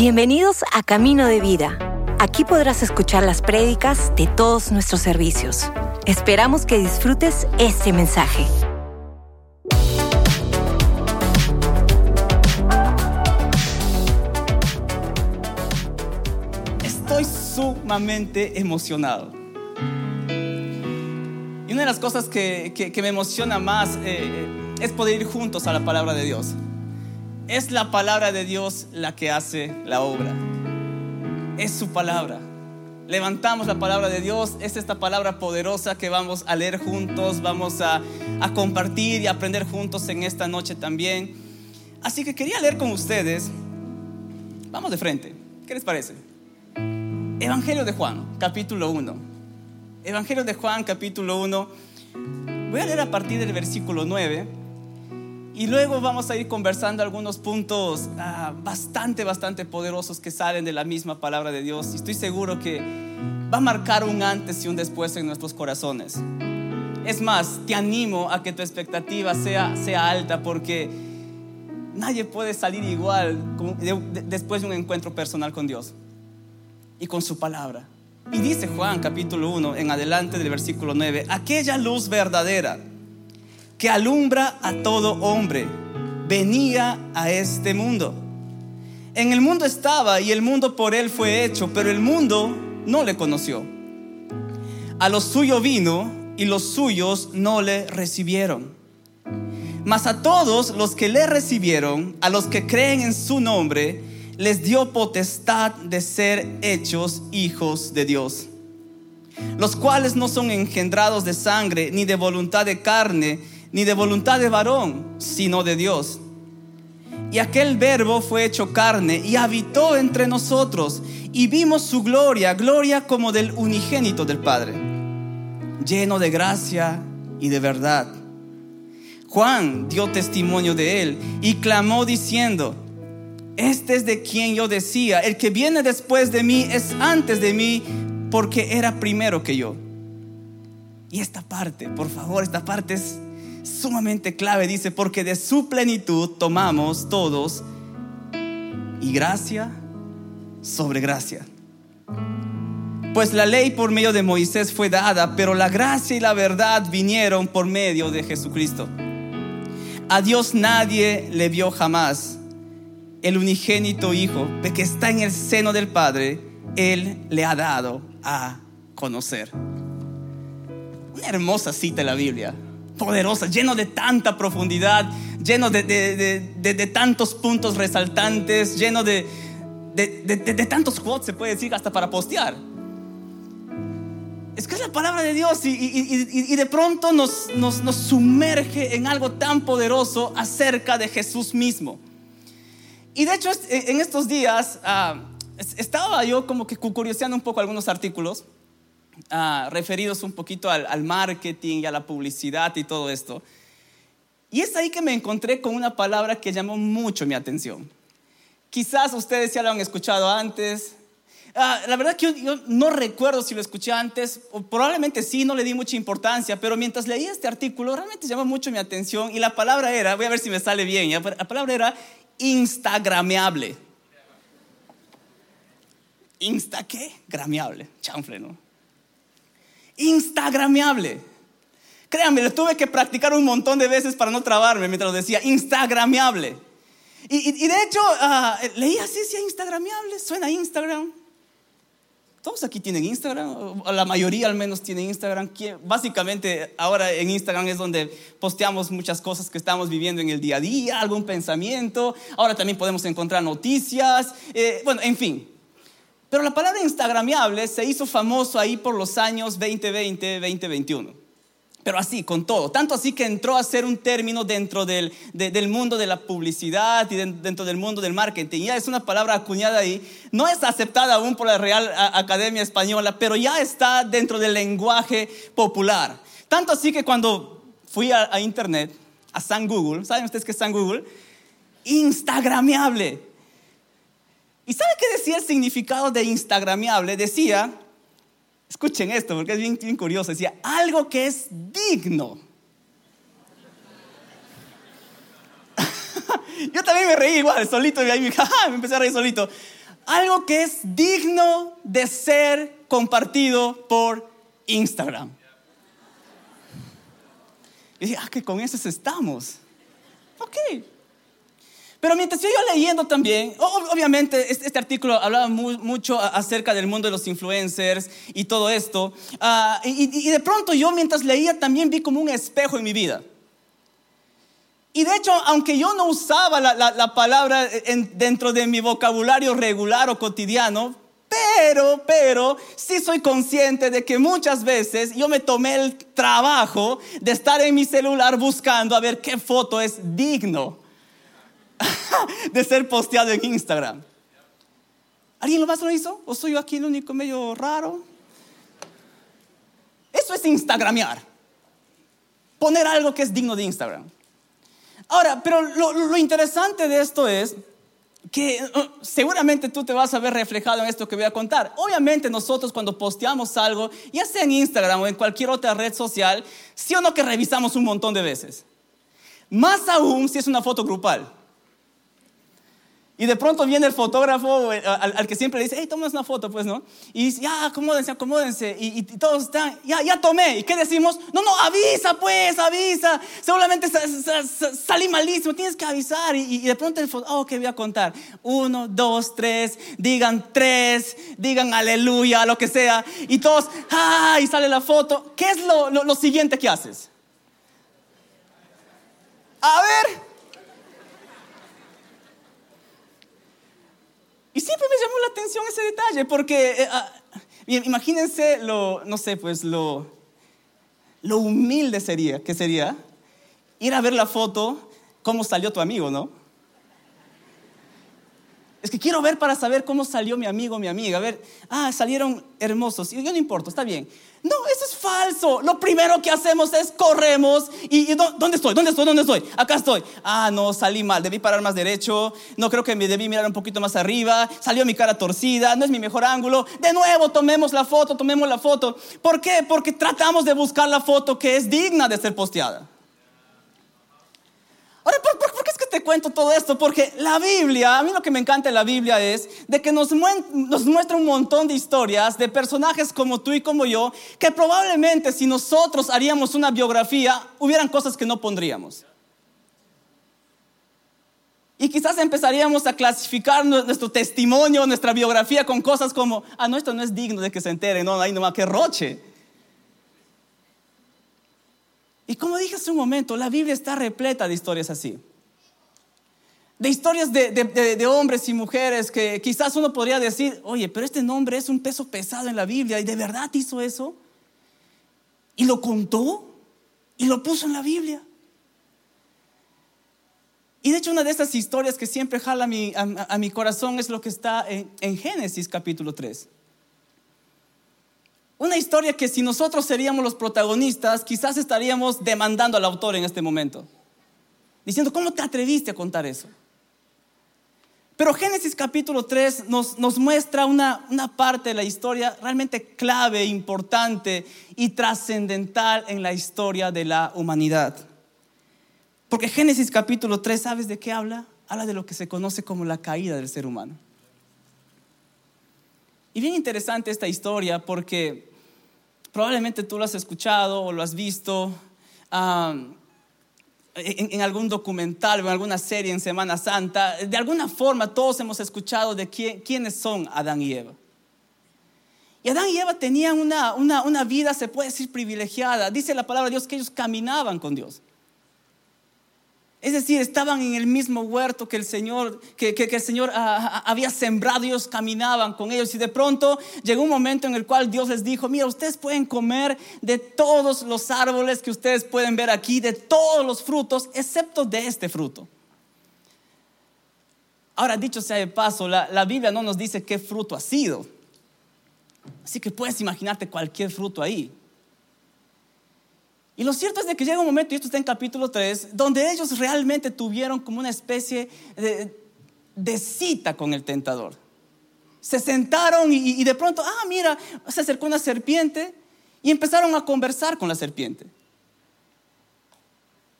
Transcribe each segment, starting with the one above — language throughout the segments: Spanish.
Bienvenidos a Camino de Vida. Aquí podrás escuchar las prédicas de todos nuestros servicios. Esperamos que disfrutes este mensaje. Estoy sumamente emocionado. Y una de las cosas que, que- me emociona más eh, es poder ir juntos a la palabra de Dios. Es la palabra de Dios la que hace la obra. Es su palabra. Levantamos la palabra de Dios. Es esta palabra poderosa que vamos a leer juntos, vamos a, a compartir y aprender juntos en esta noche también. Así que quería leer con ustedes. Vamos de frente. ¿Qué les parece? Evangelio de Juan, capítulo 1. Evangelio de Juan, capítulo 1. Voy a leer a partir del versículo 9. Y luego vamos a ir conversando algunos puntos ah, bastante, bastante poderosos que salen de la misma palabra de Dios. Y estoy seguro que va a marcar un antes y un después en nuestros corazones. Es más, te animo a que tu expectativa sea, sea alta porque nadie puede salir igual después de un encuentro personal con Dios y con su palabra. Y dice Juan capítulo 1 en adelante del versículo 9, aquella luz verdadera que alumbra a todo hombre venía a este mundo. En el mundo estaba y el mundo por él fue hecho, pero el mundo no le conoció. A lo suyo vino y los suyos no le recibieron. Mas a todos los que le recibieron, a los que creen en su nombre, les dio potestad de ser hechos hijos de Dios. Los cuales no son engendrados de sangre, ni de voluntad de carne, ni de voluntad de varón, sino de Dios. Y aquel verbo fue hecho carne y habitó entre nosotros, y vimos su gloria, gloria como del unigénito del Padre, lleno de gracia y de verdad. Juan dio testimonio de él y clamó diciendo, este es de quien yo decía, el que viene después de mí es antes de mí porque era primero que yo. Y esta parte, por favor, esta parte es sumamente clave, dice, porque de su plenitud tomamos todos y gracia sobre gracia. Pues la ley por medio de Moisés fue dada, pero la gracia y la verdad vinieron por medio de Jesucristo. A Dios nadie le vio jamás. El unigénito Hijo, que está en el seno del Padre, Él le ha dado a conocer. Una hermosa cita de la Biblia, poderosa, lleno de tanta profundidad, lleno de, de- de- de- tantos puntos resaltantes, lleno de, tantos quotes, se puede decir, hasta para postear. Es que es la palabra de Dios y, y- y- y de pronto nos, nos- nos sumerge en algo tan poderoso acerca de Jesús mismo. Y de hecho, en estos días ah, es- estaba yo como que curioseando un poco algunos artículos ah, referidos un poquito al, al marketing y a la publicidad y todo esto. Y es ahí que me encontré con una palabra que llamó mucho mi atención. Quizás ustedes ya lo han escuchado antes. Ah, la verdad que yo, yo no recuerdo si lo escuché antes, o probablemente sí, no le di mucha importancia, pero mientras leí este artículo realmente llamó mucho mi atención y la palabra era, voy a ver si me sale bien, la palabra era instagrameable. ¿Insta qué? Grameable, chanfle, ¿no? Instagrameable. Créanme, lo tuve que practicar un montón de veces para no trabarme mientras lo decía, instagrameable. Y, de hecho, ah, leí así, decía instagrameable, suena Instagram. Todos aquí tienen Instagram, la mayoría al menos tienen Instagram. ¿Quién- Básicamente ahora en Instagram es donde posteamos muchas cosas que estamos viviendo en el día a día, algún pensamiento. Ahora también podemos encontrar noticias, eh, bueno, en fin. Pero la palabra instagrameable se hizo famoso ahí por los años 2020, 2021. Pero así, con todo. Tanto así que entró a ser un término dentro del, de- del mundo de la publicidad y de- dentro del mundo del marketing. Ya es una palabra acuñada ahí. No es aceptada aún por la Real Academia Española, pero ya está dentro del lenguaje popular. Tanto así que cuando fui a, a internet, a San Google, ¿saben ustedes qué es San Google? Instagrameable. ¿Y sabe qué decía el significado de instagrameable? Decía, escuchen esto porque es bien, bien curioso, decía, algo que es digno. Yo también me reí igual, solito, y ahí me, me empecé a reír solito. Algo que es digno de ser compartido por Instagram. Y dije, ah, que con eso estamos. Ok. Pero mientras yo leyendo también, obviamente este, artículo hablaba mucho acerca del mundo de los influencers y todo esto. Ah, y, de pronto yo mientras leía también vi como un espejo en mi vida. Y de hecho, aunque yo no usaba la, palabra dentro de mi vocabulario regular o cotidiano, pero, pero, sí soy consciente de que muchas veces yo me tomé el trabajo de estar en mi celular buscando a ver qué foto es digno de ser posteado en Instagram. ¿Alguien lo más lo hizo? ¿O soy yo aquí el único medio raro? Eso es Instagramear. Poner algo que es digno de Instagram. Ahora, pero lo, interesante de esto es que uh, seguramente tú te vas a ver reflejado en esto que voy a contar. Obviamente nosotros cuando posteamos algo, ya sea en Instagram o en cualquier otra red social, sí o no que revisamos un montón de veces. Más aún si es una foto grupal. Y de pronto viene el fotógrafo eh, al, que siempre le dice, hey, tomas una foto, pues, ¿no? Y dice, ya, acomódense, acomódense. Y, todos están, ya, ya tomé. ¿Y qué decimos? No, no, avisa, pues, avisa. Seguramente salí malísimo, tienes que avisar. Y, de pronto el fotógrafo, oh, ¿qué voy a contar? Uno, dos, tres, digan tres, digan aleluya, lo que sea. Y todos, ah, y sale la foto. ¿Qué es lo, lo siguiente que haces? A ver, Y siempre me llamó la ese detalle, porque eh, ah, imagínense lo, no sé, pues lo, lo humilde sería, que sería ir a ver la foto, cómo salió tu amigo, ¿no? Es que quiero ver para saber cómo salió mi amigo, mi amiga. A ver, ah, salieron hermosos. Y yo no importa, está bien. No, eso es falso. Lo primero que hacemos es corremos. ¿Y, dónde estoy? ¿Dónde estoy? ¿Dónde estoy? Acá estoy. Ah, no, salí mal. Debí parar más derecho. No creo que me debí mirar un poquito más arriba. Salió mi cara torcida. No es mi mejor ángulo. De nuevo, tomemos la foto, tomemos la foto. ¿Por qué? Porque tratamos de buscar la foto que es digna de ser posteada. Ahora, ¿por, que te cuento todo esto? Porque la Biblia, a mí lo que me encanta de la Biblia es de que nos, muestra un montón de historias de personajes como tú y como yo, que probablemente si nosotros haríamos una biografía, hubieran cosas que no pondríamos. Y quizás empezaríamos a clasificar nuestro testimonio, nuestra biografía con cosas como, ah, no, esto no es digno de que se entere, no, ahí nomás, que roche. Y como dije hace un momento, la Biblia está repleta de historias así. De historias de, hombres y mujeres que quizás uno podría decir, oye, pero este nombre es un peso pesado en la Biblia y de verdad hizo eso. Y lo contó y lo puso en la Biblia. Y de hecho una de esas historias que siempre jala a mi, corazón es lo que está en, en Génesis capítulo 3. Una historia que si nosotros seríamos los protagonistas, quizás estaríamos demandando al autor en este momento. Diciendo, ¿cómo te atreviste a contar eso? Pero Génesis capítulo 3 nos, nos muestra una, una, parte de la historia realmente clave, importante y trascendental en la historia de la humanidad. Porque Génesis capítulo 3, ¿sabes de qué habla? Habla de lo que se conoce como la caída del ser humano. Y bien interesante esta historia porque Probablemente tú lo has escuchado o lo has visto en, algún documental o en alguna serie en Semana Santa. De alguna forma todos hemos escuchado de quiénes son Adán y Eva. Y Adán y Eva tenían una, una vida, se puede decir, privilegiada. Dice la palabra de Dios que ellos caminaban con Dios. Es decir, estaban en el mismo huerto que el Señor, que, el Señor ah, ah, había sembrado, ellos caminaban con ellos y de pronto llegó un momento en el cual Dios les dijo, mira, ustedes pueden comer de todos los árboles que ustedes pueden ver aquí, de todos los frutos, excepto de este fruto. Ahora, dicho sea de paso, la, la Biblia no nos dice qué fruto ha sido. Así que puedes imaginarte cualquier fruto ahí. Y lo cierto es de que llega un momento, y esto está en capítulo 3, donde ellos realmente tuvieron como una especie de, cita con el tentador. Se sentaron y, de pronto, ah, mira, se acercó una serpiente y empezaron a conversar con la serpiente.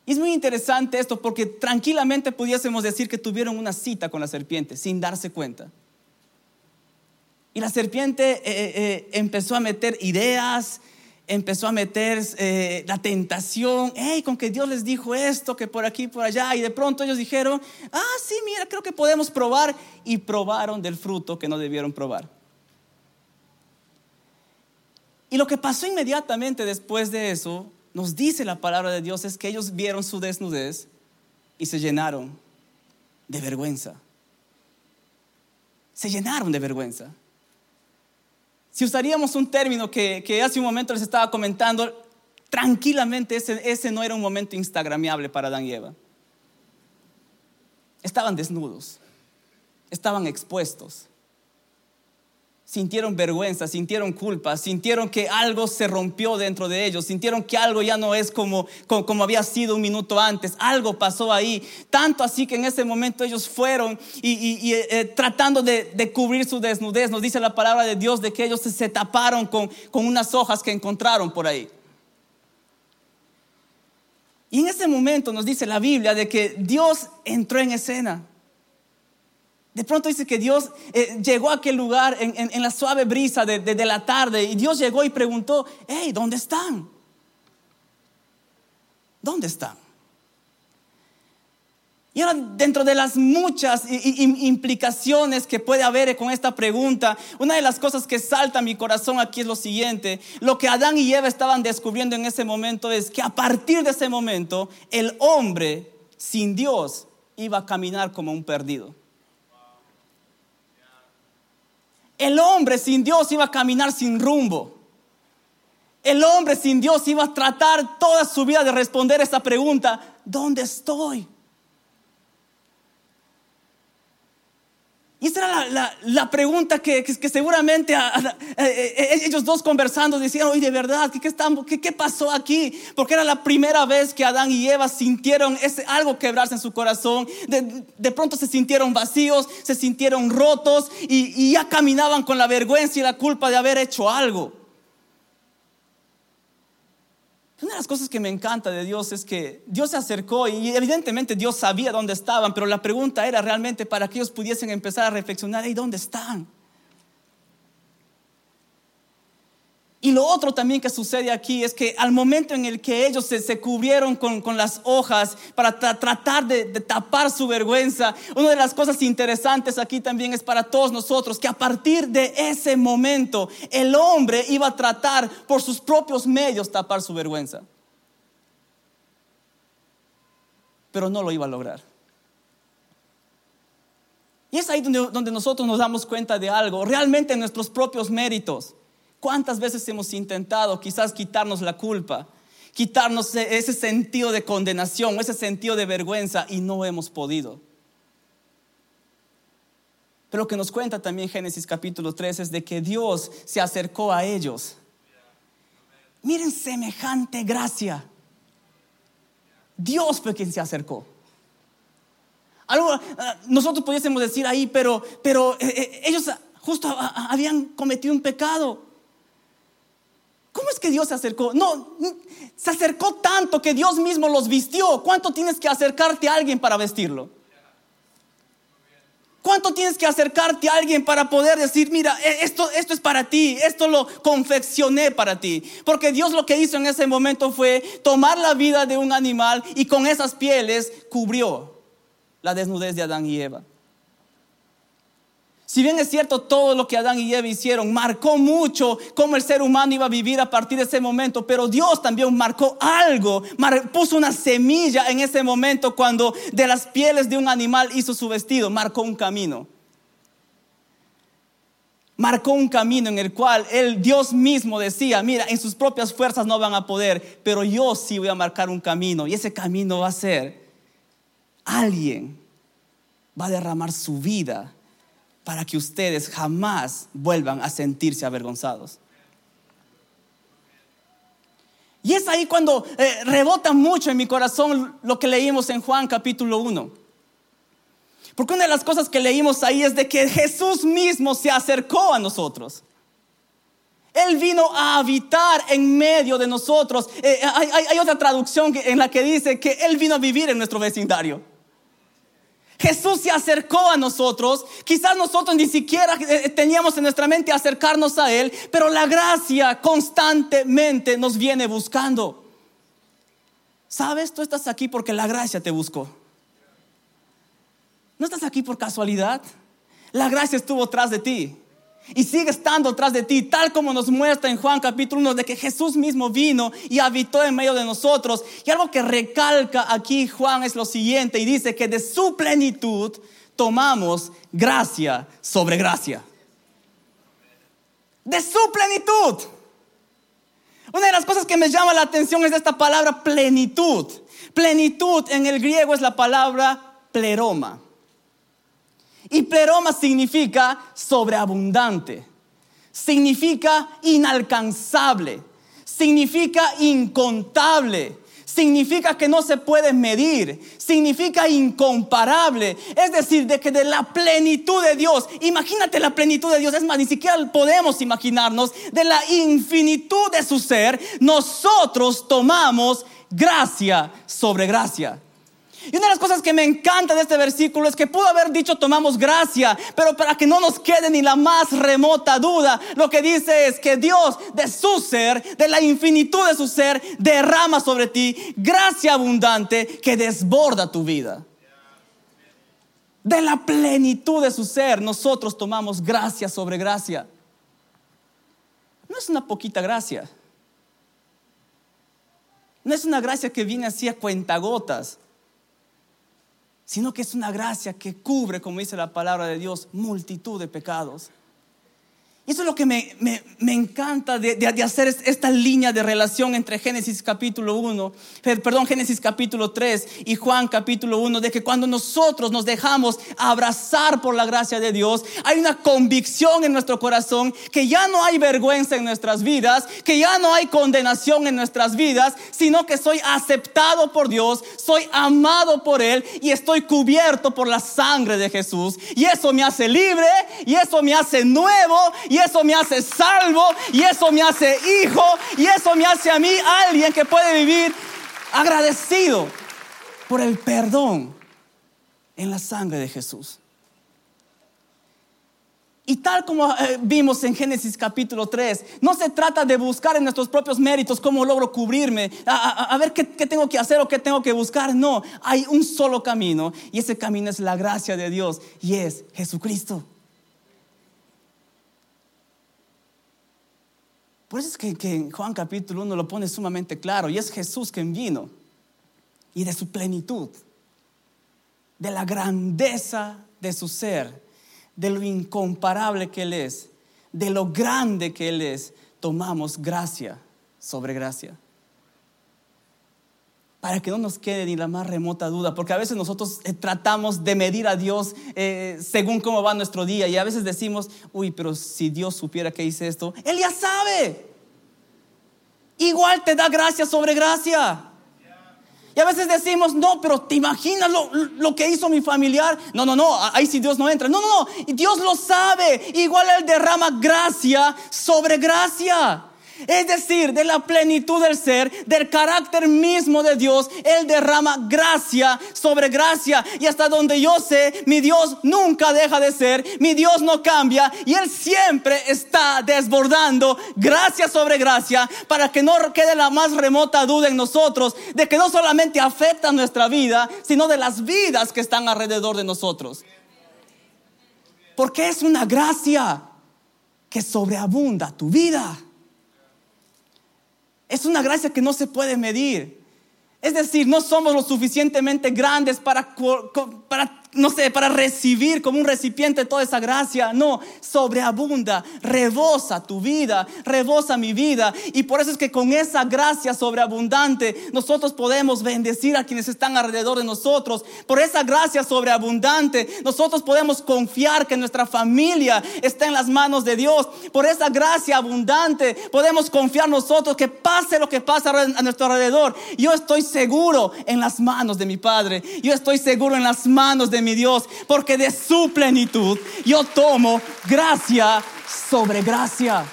Y es muy interesante esto porque tranquilamente pudiésemos decir que tuvieron una cita con la serpiente sin darse cuenta. Y la serpiente eh, eh, empezó a meter ideas, empezó a meter eh, la tentación, hey, con que Dios les dijo esto, que por aquí, por allá, y de pronto ellos dijeron, ah, sí, mira, creo que podemos probar, y probaron del fruto que no debieron probar. Y lo que pasó inmediatamente después de eso, nos dice la palabra de Dios, es que ellos vieron su desnudez y se llenaron de vergüenza. Se llenaron de vergüenza. Si usaríamos un término que, hace un momento les estaba comentando, tranquilamente ese, no era un momento instagramiable para Adán y Eva. Estaban desnudos, estaban expuestos sintieron vergüenza, sintieron culpa, sintieron que algo se rompió dentro de ellos, sintieron que algo ya no es como, como, había sido un minuto antes, algo pasó ahí, tanto así que en ese momento ellos fueron y, eh, tratando de, cubrir su desnudez, nos dice la palabra de Dios de que ellos se, se taparon con, con unas hojas que encontraron por ahí. Y en ese momento nos dice la Biblia de que Dios entró en escena. De pronto dice que Dios eh, llegó a aquel lugar en, la suave brisa de, la tarde y Dios llegó y preguntó, hey, ¿dónde están? ¿Dónde están? Y ahora dentro de las muchas implicaciones que puede haber con esta pregunta, una de las cosas que salta a mi corazón aquí es lo siguiente. Lo que Adán y Eva estaban descubriendo en ese momento es que a partir de ese momento el hombre sin Dios iba a caminar como un perdido. El hombre sin Dios iba a caminar sin rumbo. El hombre sin Dios iba a tratar toda su vida de responder esa pregunta, ¿dónde estoy? Y esa era la, pregunta que, seguramente ellos dos conversando decían, oye, de verdad, ¿qué, qué, pasó aquí? Porque era la primera vez que Adán y Eva sintieron ese, algo quebrarse en su corazón. De, pronto se sintieron vacíos, se sintieron rotos y ya caminaban con la vergüenza y la culpa de haber hecho algo. Una de las cosas que me encanta de Dios es que Dios se acercó y evidentemente Dios sabía dónde estaban, pero la pregunta era realmente para que ellos pudiesen empezar a reflexionar, ¿y dónde están? Y lo otro también que sucede aquí es que al momento en el que ellos se, cubrieron con, las hojas para tratar de, de, tapar su vergüenza, una de las cosas interesantes aquí también es para todos nosotros que a partir de ese momento el hombre iba a tratar por sus propios medios tapar su vergüenza. Pero no lo iba a lograr. Y es ahí donde, donde nosotros nos damos cuenta de algo, realmente nuestros propios méritos ¿Cuántas veces hemos intentado quizás quitarnos la culpa, quitarnos e-, ese sentido de condenación, ese sentido de vergüenza y no hemos podido? Pero lo que nos cuenta también Génesis capítulo 3 es de que Dios se acercó a ellos. Miren semejante gracia. Dios fue quien se acercó. Algo, ah, nosotros pudiésemos decir ahí, pero, pero eh, eh, ellos justo habían cometido un pecado. ¿Cómo es que Dios se acercó? No, se acercó tanto que Dios mismo los vistió. ¿Cuánto tienes que acercarte a alguien para vestirlo? ¿Cuánto tienes que acercarte a alguien para poder decir, mira, e, esto, esto es para ti, esto lo confeccioné para ti? Porque Dios lo que hizo en ese momento fue tomar la vida de un animal y con esas pieles cubrió la desnudez de Adán y Eva. Si bien es cierto todo lo que Adán y Eva hicieron, marcó mucho cómo el ser humano iba a vivir a partir de ese momento, pero Dios también marcó algo, puso una semilla en ese momento cuando de las pieles de un animal hizo su vestido, marcó un camino. Marcó un camino en el cual el Dios mismo decía, mira, en sus propias fuerzas no van a poder, pero yo sí voy a marcar un camino y ese camino va a ser alguien va a derramar su vida para que ustedes jamás vuelvan a sentirse avergonzados. Y es ahí cuando eh, rebota mucho en mi corazón lo que leímos en Juan capítulo 1. Porque una de las cosas que leímos ahí es de que Jesús mismo se acercó a nosotros. Él vino a habitar en medio de nosotros. Eh, hay, hay, otra traducción en la que dice que Él vino a vivir en nuestro vecindario. Jesús se acercó a nosotros. Quizás nosotros ni siquiera eh, teníamos en nuestra mente acercarnos a Él, pero la gracia constantemente nos viene buscando. ¿Sabes? Tú estás aquí porque la gracia te buscó. No estás aquí por casualidad. La gracia estuvo tras de ti y sigue estando tras de ti, tal como nos muestra en Juan capítulo 1 de que Jesús mismo vino y habitó en medio de nosotros. Y algo que recalca aquí Juan es lo siguiente y dice que de su plenitud tomamos gracia sobre gracia. De su plenitud. Una de las cosas que me llama la atención es esta palabra plenitud. Plenitud en el griego es la palabra pleroma. Y pleroma significa sobreabundante, significa inalcanzable, significa incontable, significa que no se puede medir, significa incomparable. Es decir, de que de la plenitud de Dios, imagínate la plenitud de Dios, es más, ni siquiera podemos imaginarnos, de la infinitud de su ser, nosotros tomamos gracia sobre gracia. Y una de las cosas que me encanta de este versículo es que pudo haber dicho tomamos gracia, pero para que no nos quede ni la más remota duda, lo que dice es que Dios de su ser, de la infinitud de su ser, derrama sobre ti gracia abundante que desborda tu vida. De la plenitud de su ser, nosotros tomamos gracia sobre gracia. No es una poquita gracia. No es una gracia que viene así a cuentagotas sino que es una gracia que cubre, como dice la palabra de Dios, multitud de pecados. Y eso es lo que me, encanta de, hacer esta línea de relación entre Génesis capítulo 1, perdón, Génesis capítulo 3 y Juan capítulo 1, de que cuando nosotros nos dejamos abrazar por la gracia de Dios, hay una convicción en nuestro corazón que ya no hay vergüenza en nuestras vidas, que ya no hay condenación en nuestras vidas, sino que soy aceptado por Dios, soy amado por Él y estoy cubierto por la sangre de Jesús. Y eso me hace libre y eso me hace nuevo y eso me hace salvo y eso me hace hijo y eso me hace a mí alguien que puede vivir agradecido por el perdón en la sangre de Jesús. Y tal como eh, vimos en Génesis capítulo 3, no se trata de buscar en nuestros propios méritos cómo logro cubrirme, a, ver qué, qué, tengo que hacer o qué tengo que buscar. No, hay un solo camino y ese camino es la gracia de Dios y es Jesucristo. Por eso es que, en Juan capítulo 1 lo pone sumamente claro, y es Jesús quien vino, y de su plenitud, de la grandeza de su ser, de lo incomparable que Él es, de lo grande que Él es, tomamos gracia sobre gracia. Para que no nos quede ni la más remota duda, porque a veces nosotros eh, tratamos de medir a Dios eh, según cómo va nuestro día y a veces decimos, uy, pero si Dios supiera que hice esto, Él ya sabe. Igual te da gracia sobre gracia. Y a veces decimos, no, pero ¿te imaginas lo, lo, que hizo mi familiar? No, no, no, ahí sí Dios no entra. No, no, no, Dios lo sabe. Igual Él derrama gracia sobre gracia. Es decir, de la plenitud del ser, del carácter mismo de Dios, Él derrama gracia sobre gracia. Y hasta donde yo sé, mi Dios nunca deja de ser, mi Dios no cambia y Él siempre está desbordando gracia sobre gracia para que no quede la más remota duda en nosotros de que no solamente afecta nuestra vida, sino de las vidas que están alrededor de nosotros. Porque es una gracia que sobreabunda tu vida. Es una gracia que no se puede medir. Es decir, no somos lo suficientemente grandes para, para no sé, para recibir como un recipiente toda esa gracia. No, sobreabunda, rebosa tu vida, rebosa mi vida. Y por eso es que con esa gracia sobreabundante nosotros podemos bendecir a quienes están alrededor de nosotros. Por esa gracia sobreabundante nosotros podemos confiar que nuestra familia está en las manos de Dios. Por esa gracia abundante podemos confiar nosotros que pase lo que pasa a nuestro alrededor. Yo estoy seguro en las manos de mi Padre. Yo estoy seguro en las manos de mi Dios, porque de su plenitud yo tomo gracia sobre gracia.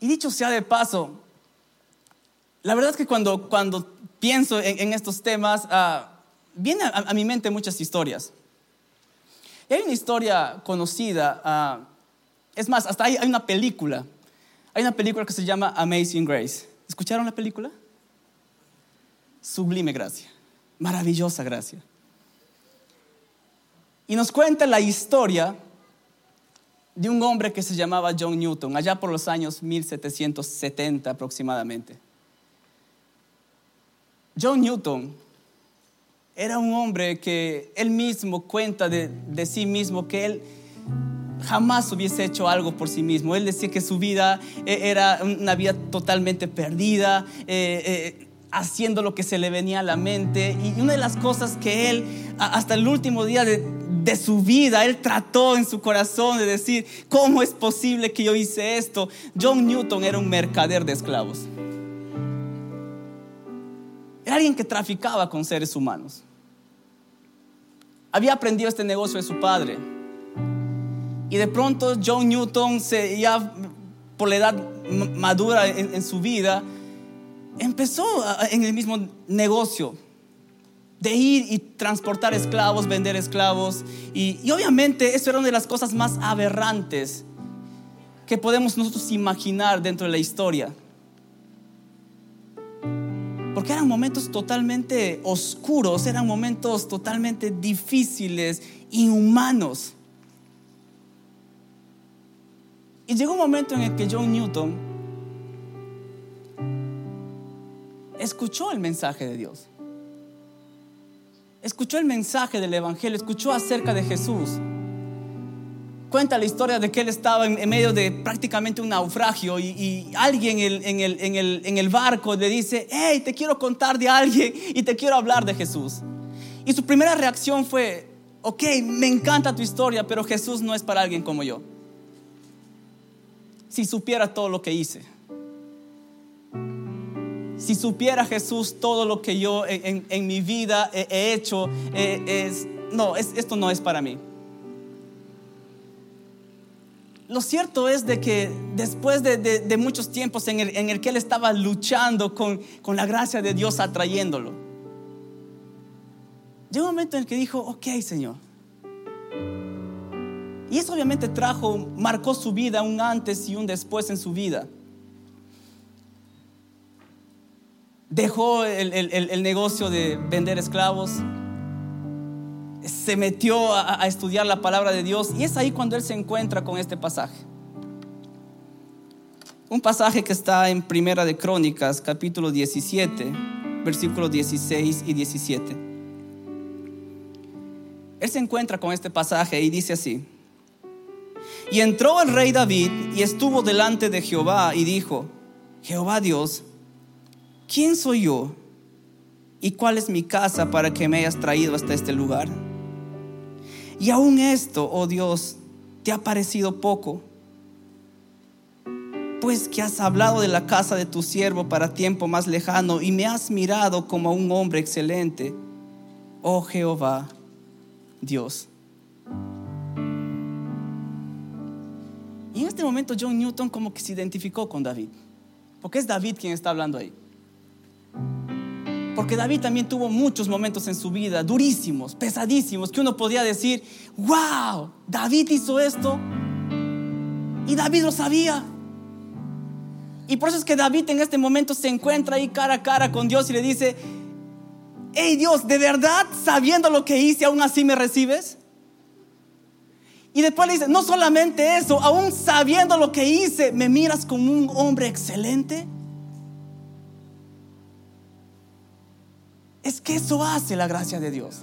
Y dicho sea de paso, la verdad es que cuando, cuando pienso en, estos temas, uh, vienen a, mi mente muchas historias. hay una historia conocida, uh, es más, hasta hay una película. Hay una película que se llama Amazing Grace. ¿Escucharon la película? Sublime gracia, maravillosa gracia. Y nos cuenta la historia de un hombre que se llamaba John Newton, allá por los años 1770 aproximadamente. John Newton era un hombre que él mismo cuenta de, sí mismo que él jamás hubiese hecho algo por sí mismo. Él decía que su vida eh, era una vida totalmente perdida, eh, eh, haciendo lo que se le venía a la mente. Y una de las cosas que él, hasta el último día de, de su vida, él trató en su corazón de decir, ¿cómo es posible que yo hice esto? John Newton era un mercader de esclavos. Era alguien que traficaba con seres humanos. Había aprendido este negocio de su padre. Y de pronto John Newton, se, ya por la edad madura en, su vida, empezó en el mismo negocio de ir y transportar esclavos, vender esclavos. Y, y, obviamente eso era una de las cosas más aberrantes que podemos nosotros imaginar dentro de la historia. Porque eran momentos totalmente oscuros, eran momentos totalmente difíciles, inhumanos. Y llegó un momento en el que John Newton escuchó el mensaje de Dios. Escuchó el mensaje del Evangelio, escuchó acerca de Jesús cuenta la historia de que él estaba en, medio de prácticamente un naufragio y, alguien en el, en el, barco le dice, hey, te quiero contar de alguien y te quiero hablar de Jesús. Y su primera reacción fue, ok, me encanta tu historia, pero Jesús no es para alguien como yo. Si supiera todo lo que hice. Si supiera Jesús todo lo que yo en, mi vida he, hecho, eh, es, no, esto no es para mí. Lo cierto es de que después de, muchos tiempos en el, que él estaba luchando con, la gracia de Dios atrayéndolo, llegó un momento en el que dijo, ok Señor. Y eso obviamente trajo, marcó su vida, un antes y un después en su vida. Dejó el negocio de vender esclavos, se metió a, estudiar la palabra de Dios y es ahí cuando él se encuentra con este pasaje. Un pasaje que está en Primera de Crónicas, capítulo 17, versículos 16 y 17. Él se encuentra con este pasaje y dice así. Y entró el rey David y estuvo delante de Jehová y dijo, Jehová Dios, ¿quién soy yo? ¿Y cuál es mi casa para que me hayas traído hasta este lugar? Y aún esto, oh Dios, te ha parecido poco, pues que has hablado de la casa de tu siervo para tiempo más lejano y me has mirado como a un hombre excelente, oh Jehová, Dios. Y en este momento John Newton como que se identificó con David, porque es David quien está hablando ahí. Porque David también tuvo muchos momentos en su vida, durísimos, pesadísimos, que uno podía decir, wow, David hizo esto. Y David lo sabía. Y por eso es que David en este momento se encuentra ahí cara a cara con Dios y le dice, hey Dios, ¿de verdad sabiendo lo que hice aún así me recibes? Y después le dice, no solamente eso, aún sabiendo lo que hice, ¿me miras como un hombre excelente? Es que eso hace la gracia de Dios.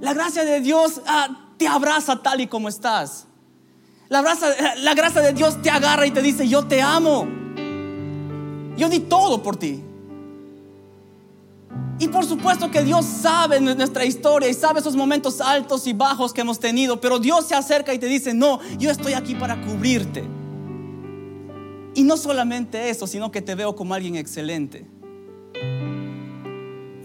La gracia de Dios ah, te abraza tal y como estás. La, la gracia de Dios te agarra y te dice, yo te amo. Yo di todo por ti. Y por supuesto que Dios sabe nuestra historia y sabe esos momentos altos y bajos que hemos tenido, pero Dios se acerca y te dice, no, yo estoy aquí para cubrirte. Y no solamente eso, sino que te veo como alguien excelente.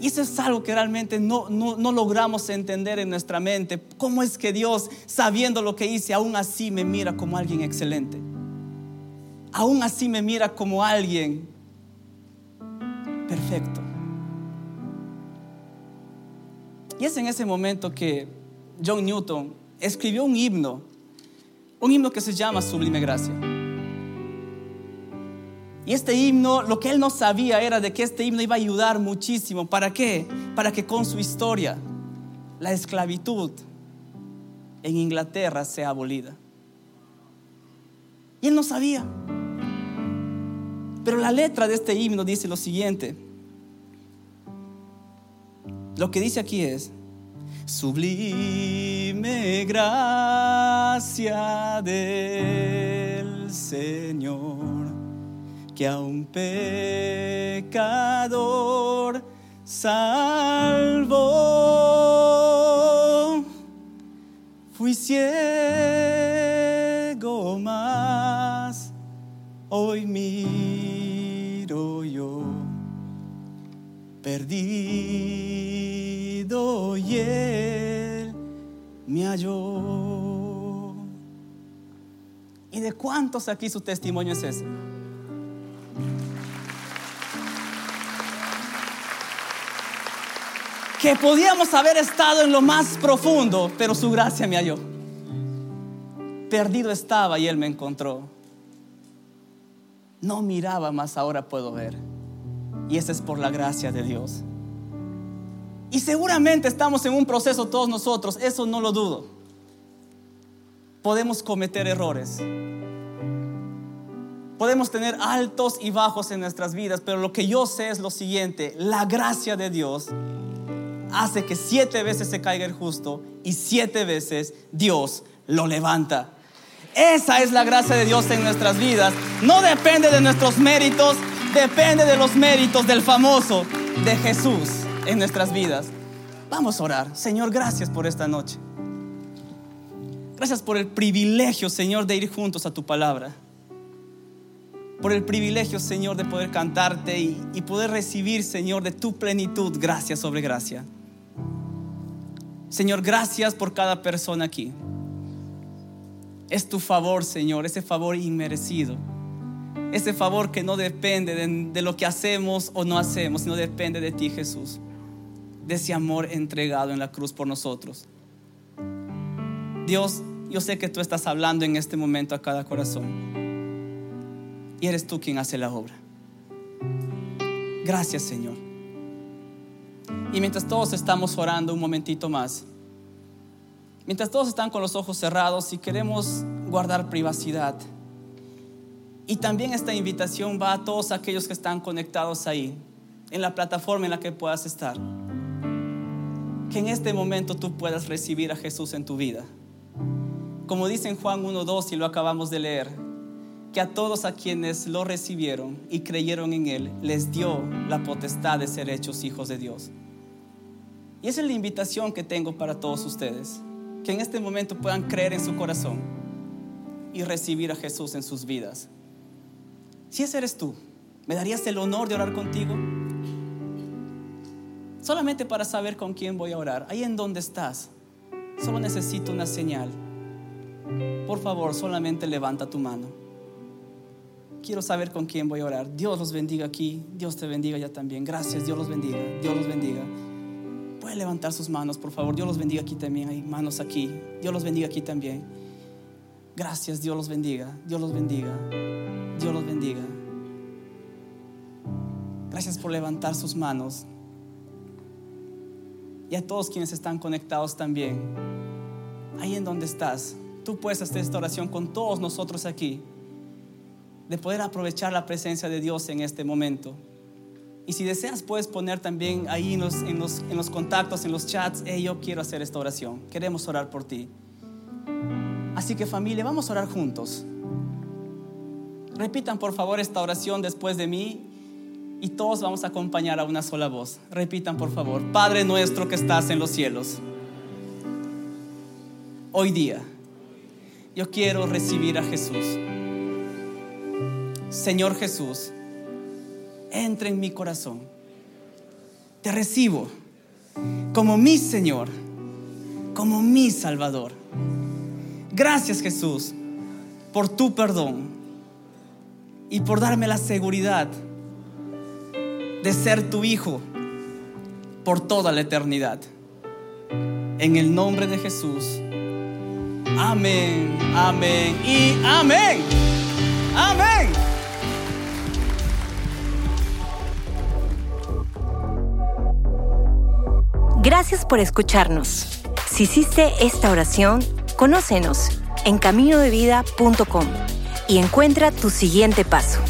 Y eso es algo que realmente no, no, logramos entender en nuestra mente. ¿Cómo es que Dios, sabiendo lo que hice, aún así me mira como alguien excelente? Aún así me mira como alguien perfecto. Y es en ese momento que John Newton escribió un himno, un himno que se llama Sublime Gracia. Y este himno, lo que él no sabía era de que este himno iba a ayudar muchísimo. ¿Para qué? Para que con su historia la esclavitud en Inglaterra sea abolida. Y él no sabía. Pero la letra de este himno dice lo siguiente. Lo que dice aquí es, sublime gracia del Señor, que a un pecador salvó. Fui ciego más, hoy miro yo, perdido y él me halló. ¿Y de cuántos aquí su testimonio es ese? Que podíamos haber estado en lo más profundo, pero su gracia me halló. Perdido estaba y Él me encontró. No miraba más, ahora puedo ver. Y esa es por la gracia de Dios. Y seguramente estamos en un proceso todos nosotros, eso no lo dudo. Podemos cometer errores. Podemos tener altos y bajos en nuestras vidas, pero lo que yo sé es lo siguiente, la gracia de Dios hace que siete veces se caiga el justo y siete veces Dios lo levanta. Esa es la gracia de Dios en nuestras vidas. No depende de nuestros méritos, depende de los méritos del famoso, de Jesús en nuestras vidas. Vamos a orar. Señor, gracias por esta noche. Gracias por el privilegio, Señor, de ir juntos a tu palabra. Por el privilegio, Señor, de poder cantarte y, poder recibir, Señor, de tu plenitud, gracia sobre gracia. Señor, gracias por cada persona aquí. Es tu favor, Señor, ese favor inmerecido. Ese favor que no depende de, lo que hacemos o no hacemos, sino depende de ti, Jesús. De ese amor entregado en la cruz por nosotros. Dios, yo sé que tú estás hablando en este momento a cada corazón. Y eres tú quien hace la obra. Gracias, Señor. Y mientras todos estamos orando un momentito más, mientras todos están con los ojos cerrados y queremos guardar privacidad, y también esta invitación va a todos aquellos que están conectados ahí, en la plataforma en la que puedas estar. Que en este momento tú puedas recibir a Jesús en tu vida. Como dice en Juan 1.2 y lo acabamos de leer, que a todos a quienes lo recibieron y creyeron en Él, les dio la potestad de ser hechos hijos de Dios. Y esa es la invitación que tengo para todos ustedes, que en este momento puedan creer en su corazón y recibir a Jesús en sus vidas. Si ese eres tú, ¿me darías el honor de orar contigo? Solamente para saber con quién voy a orar, ahí en donde estás, solo necesito una señal. Por favor, solamente levanta tu mano. Quiero saber con quién voy a orar. Dios los bendiga aquí, Dios te bendiga ya también. Gracias, Dios los bendiga, Dios los bendiga. Puede levantar sus manos, por favor. Dios los bendiga aquí también. Hay manos aquí. Dios los bendiga aquí también. Gracias, Dios los bendiga. Dios los bendiga. Dios los bendiga. Gracias por levantar sus manos. Y a todos quienes están conectados también. Ahí en donde estás, tú puedes hacer esta oración con todos nosotros aquí. De poder aprovechar la presencia de Dios en este momento. Y si deseas, puedes poner también ahí en los, en los, en los contactos, en los chats, hey, yo quiero hacer esta oración. Queremos orar por ti. Así que familia, vamos a orar juntos. Repitan por favor esta oración después de mí y todos vamos a acompañar a una sola voz. Repitan por favor, Padre nuestro que estás en los cielos. Hoy día yo quiero recibir a Jesús. Señor Jesús, entra en mi corazón. Te recibo como mi Señor, como mi Salvador. Gracias Jesús por tu perdón y por darme la seguridad de ser tu hijo por toda la eternidad. En el nombre de Jesús. Amén, amén y amén. Amén. Gracias por escucharnos. Si hiciste esta oración, conócenos en caminodevida.com y encuentra tu siguiente paso.